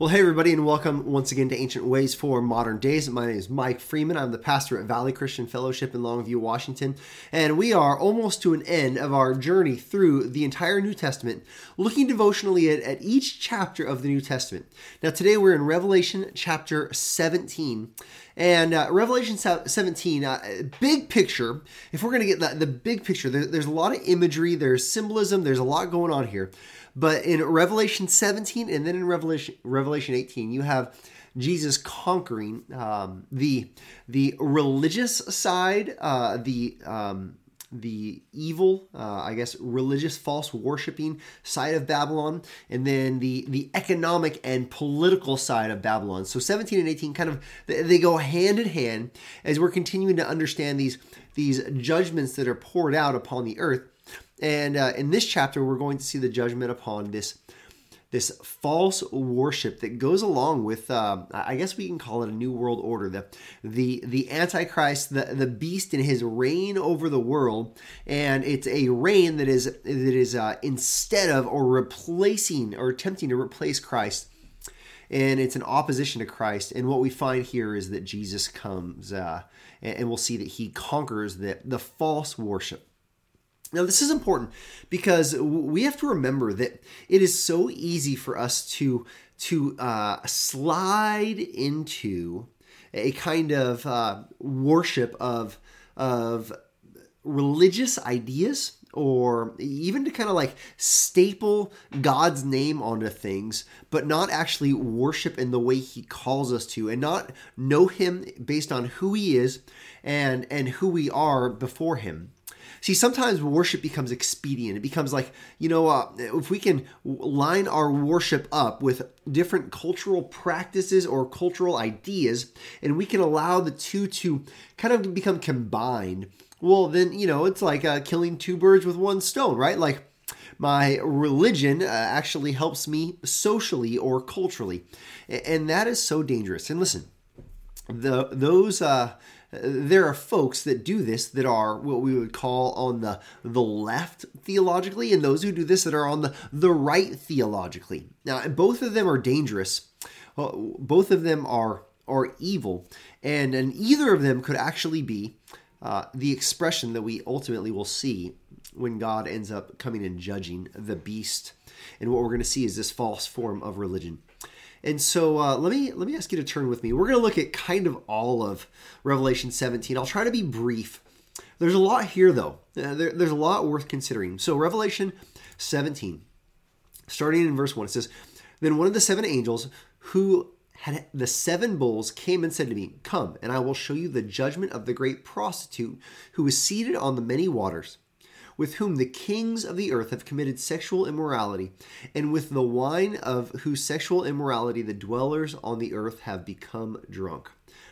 Well, hey, everybody, and welcome once again to Ancient Ways for Modern Days. My name is Mike Freeman. I'm the pastor at Valley Christian Fellowship in Longview, Washington. And we are almost to an end of our journey through the entire New Testament, looking devotionally at, at each chapter of the New Testament. Now, today we're in Revelation chapter 17. And uh, Revelation 17, uh, big picture, if we're going to get the, the big picture, there, there's a lot of imagery, there's symbolism, there's a lot going on here. But in Revelation 17 and then in Revelation Revelation 18, you have Jesus conquering um, the the religious side, uh, the um, the evil, uh, I guess, religious false worshiping side of Babylon, and then the the economic and political side of Babylon. So 17 and 18 kind of they go hand in hand as we're continuing to understand these these judgments that are poured out upon the earth. And uh, in this chapter, we're going to see the judgment upon this this false worship that goes along with, uh, I guess we can call it a new world order. The the the Antichrist, the the beast in his reign over the world, and it's a reign that is that is uh, instead of or replacing or attempting to replace Christ. And it's an opposition to Christ. And what we find here is that Jesus comes, uh, and, and we'll see that he conquers the, the false worship. Now, this is important because we have to remember that it is so easy for us to to uh, slide into a kind of uh, worship of of religious ideas or even to kind of like staple God's name onto things, but not actually worship in the way He calls us to, and not know Him based on who He is and and who we are before Him. See, sometimes worship becomes expedient. It becomes like, you know, uh, if we can line our worship up with different cultural practices or cultural ideas, and we can allow the two to kind of become combined, well, then, you know, it's like uh, killing two birds with one stone, right? Like, my religion uh, actually helps me socially or culturally. And that is so dangerous. And listen, the those uh, there are folks that do this that are what we would call on the the left theologically and those who do this that are on the the right theologically. Now both of them are dangerous. Uh, both of them are are evil and and either of them could actually be uh, the expression that we ultimately will see when God ends up coming and judging the beast. And what we're going to see is this false form of religion and so uh, let me let me ask you to turn with me. We're going to look at kind of all of Revelation 17. I'll try to be brief. There's a lot here, though. Uh, there, there's a lot worth considering. So Revelation 17, starting in verse one, it says, "Then one of the seven angels who had the seven bowls came and said to me, Come, and I will show you the judgment of the great prostitute who is seated on the many waters." With whom the kings of the earth have committed sexual immorality, and with the wine of whose sexual immorality the dwellers on the earth have become drunk.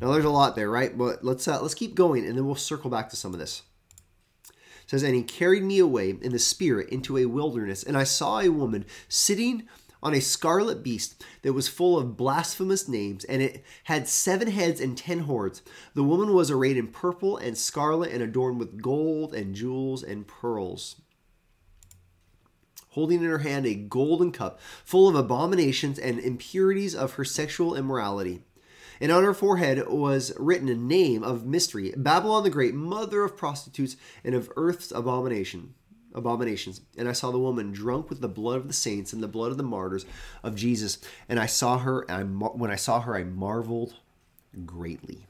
Now there's a lot there, right? But let's uh, let's keep going, and then we'll circle back to some of this. It says, and he carried me away in the spirit into a wilderness, and I saw a woman sitting on a scarlet beast that was full of blasphemous names, and it had seven heads and ten horns. The woman was arrayed in purple and scarlet and adorned with gold and jewels and pearls. Holding in her hand a golden cup full of abominations and impurities of her sexual immorality. And on her forehead was written a name of mystery Babylon the Great, mother of prostitutes and of earth's abomination abominations. And I saw the woman drunk with the blood of the saints and the blood of the martyrs of Jesus. And I saw her, and I, when I saw her, I marveled greatly.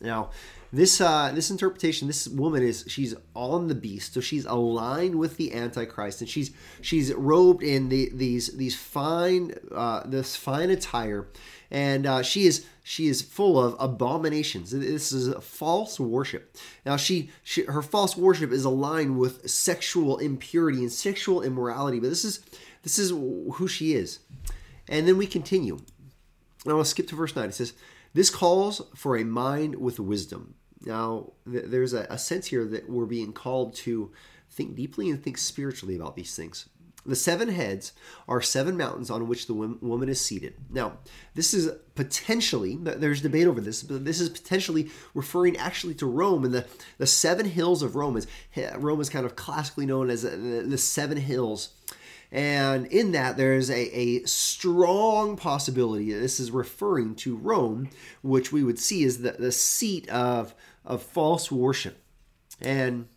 Now, this uh, this interpretation, this woman is she's on the beast, so she's aligned with the Antichrist, and she's she's robed in the, these these fine uh, this fine attire, and uh, she is she is full of abominations. This is false worship. Now, she, she her false worship is aligned with sexual impurity and sexual immorality. But this is this is who she is. And then we continue. I want to skip to verse nine. It says, "This calls for a mind with wisdom." Now, th- there's a, a sense here that we're being called to think deeply and think spiritually about these things. The seven heads are seven mountains on which the woman is seated. Now, this is potentially, there's debate over this, but this is potentially referring actually to Rome and the, the seven hills of Rome. Is, Rome is kind of classically known as the, the seven hills. And in that, there's a, a strong possibility that this is referring to Rome, which we would see is the, the seat of, of false worship. And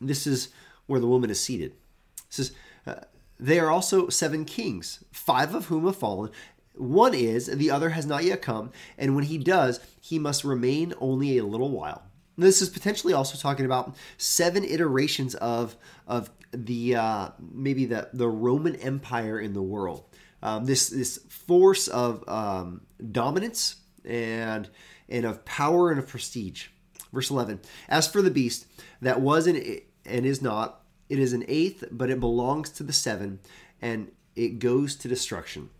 this is where the woman is seated. It says, uh, they are also seven kings, five of whom have fallen. One is, the other has not yet come, and when he does, he must remain only a little while. This is potentially also talking about seven iterations of of the uh, maybe the the Roman Empire in the world. Um, this this force of um, dominance and and of power and of prestige. Verse eleven. As for the beast that was and and is not, it is an eighth, but it belongs to the seven, and it goes to destruction.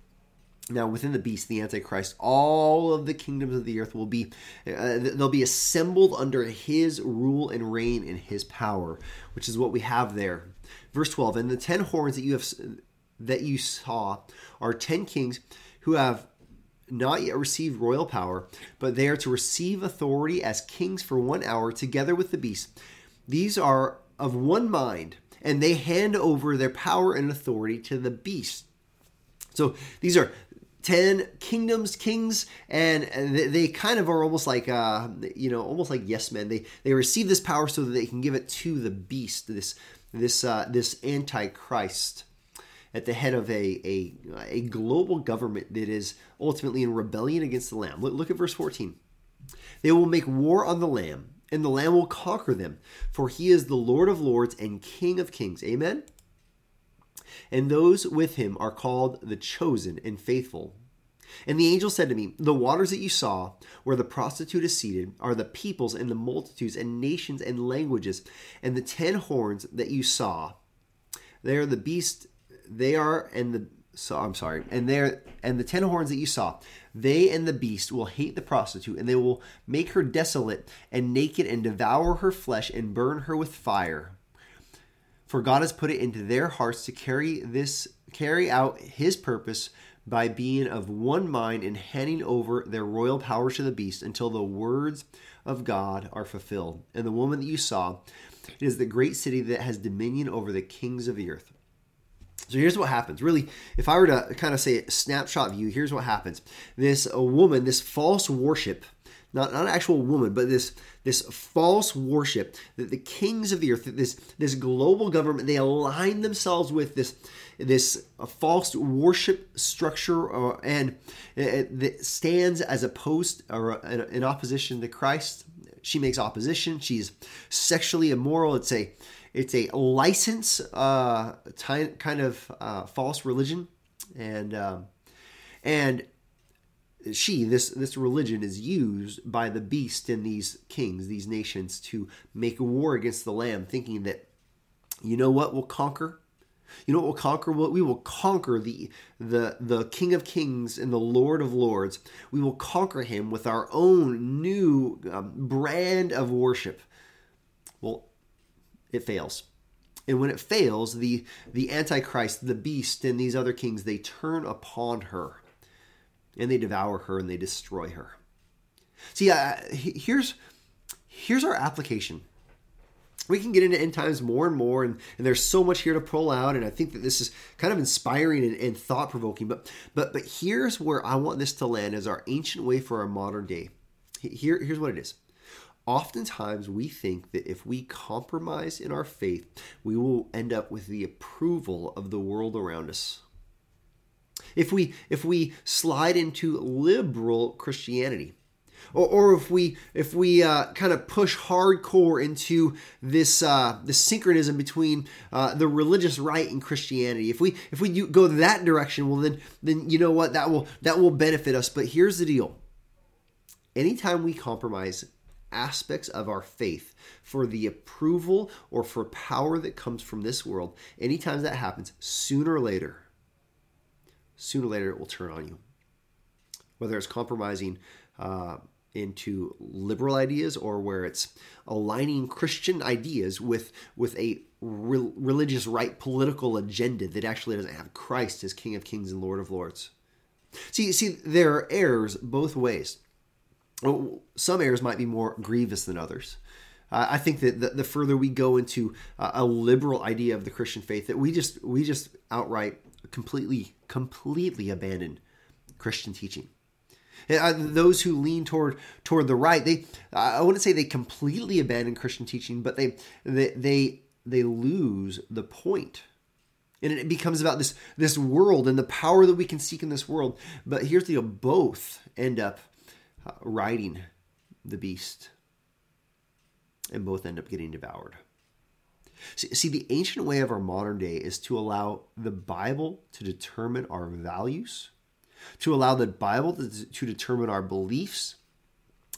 Now, within the beast, the Antichrist, all of the kingdoms of the earth will be, uh, they'll be assembled under his rule and reign and his power, which is what we have there. Verse 12, and the ten horns that you have, that you saw are ten kings who have not yet received royal power, but they are to receive authority as kings for one hour together with the beast. These are of one mind, and they hand over their power and authority to the beast. So these are 10 kingdoms kings and they, kind of are almost like uh, you know almost like yes men. They they receive this power so that they can give it to the beast this this uh, this antichrist at the head of a, a a global government that is ultimately in rebellion against the lamb. Look, look at verse 14 they will make war on the lamb and the lamb will conquer them for he is the lord of lords and king of kings. Amen and those with him are called the chosen and faithful. And the angel said to me, The waters that you saw, where the prostitute is seated, are the peoples and the multitudes and nations and languages. And the ten horns that you saw, they are the beast, they are, and the, so I'm sorry, and there, and the ten horns that you saw, they and the beast will hate the prostitute, and they will make her desolate and naked, and devour her flesh, and burn her with fire for God has put it into their hearts to carry this carry out his purpose by being of one mind and handing over their royal power to the beast until the words of God are fulfilled. And the woman that you saw is the great city that has dominion over the kings of the earth. So here's what happens. Really, if I were to kind of say snapshot view, here's what happens. This a woman, this false worship not not an actual woman, but this this false worship that the kings of the earth, this this global government, they align themselves with this this false worship structure, uh, and it stands as opposed or in opposition to Christ. She makes opposition. She's sexually immoral. It's a it's a license uh, kind of uh, false religion, and um, and she this this religion is used by the beast and these kings these nations to make war against the lamb thinking that you know what will conquer? You know what will conquer? What we will conquer the the the king of kings and the lord of lords. We will conquer him with our own new um, brand of worship. Well it fails. And when it fails the the antichrist the beast and these other kings they turn upon her and they devour her and they destroy her. See, uh, here's here's our application. We can get into end times more and more, and, and there's so much here to pull out, and I think that this is kind of inspiring and, and thought provoking. But but but here's where I want this to land as our ancient way for our modern day. Here, here's what it is. Oftentimes, we think that if we compromise in our faith, we will end up with the approval of the world around us if we if we slide into liberal Christianity, or, or if we if we uh, kind of push hardcore into this uh, this syncretism between uh, the religious right and Christianity, if we if we go that direction, well then then you know what that will that will benefit us. But here's the deal: anytime we compromise aspects of our faith for the approval or for power that comes from this world, anytime that happens, sooner or later sooner or later it will turn on you. Whether it's compromising uh, into liberal ideas or where it's aligning Christian ideas with with a re- religious right political agenda that actually doesn't have Christ as King of Kings and Lord of Lords. See, see, there are errors both ways. Some errors might be more grievous than others. Uh, I think that the, the, further we go into uh, a liberal idea of the Christian faith, that we just we just outright completely completely abandon Christian teaching. Uh, those who lean toward toward the right, they I wouldn't say they completely abandon Christian teaching, but they they they, they lose the point. And it becomes about this this world and the power that we can seek in this world. But here's the deal both end up uh, riding the beast. And both end up getting devoured see the ancient way of our modern day is to allow the bible to determine our values to allow the bible to, to determine our beliefs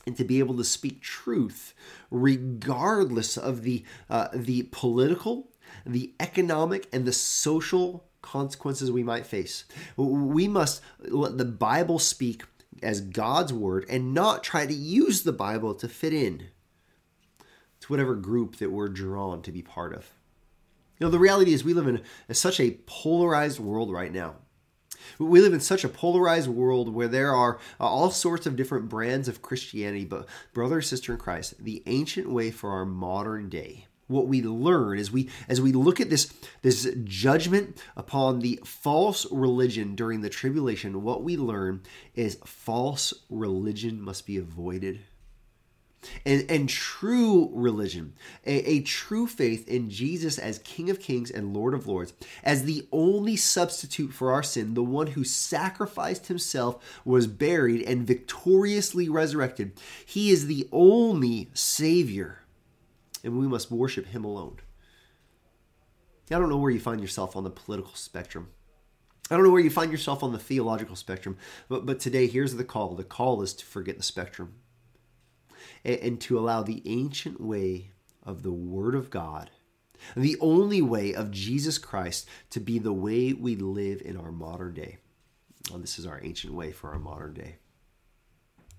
and to be able to speak truth regardless of the uh, the political the economic and the social consequences we might face. We must let the Bible speak as God's word and not try to use the Bible to fit in to whatever group that we're drawn to be part of. You know, the reality is we live in such a polarized world right now. We live in such a polarized world where there are uh, all sorts of different brands of Christianity, but brother, sister in Christ, the ancient way for our modern day what we learn as we as we look at this this judgment upon the false religion during the tribulation what we learn is false religion must be avoided and, and true religion, a, a true faith in Jesus as King of Kings and Lord of Lords, as the only substitute for our sin, the one who sacrificed himself, was buried, and victoriously resurrected. He is the only Savior and we must worship Him alone. I don't know where you find yourself on the political spectrum. I don't know where you find yourself on the theological spectrum, but, but today here's the call. The call is to forget the spectrum and, to allow the ancient way of the Word of God, the only way of Jesus Christ, to be the way we live in our modern day. Well, this is our ancient way for our modern day.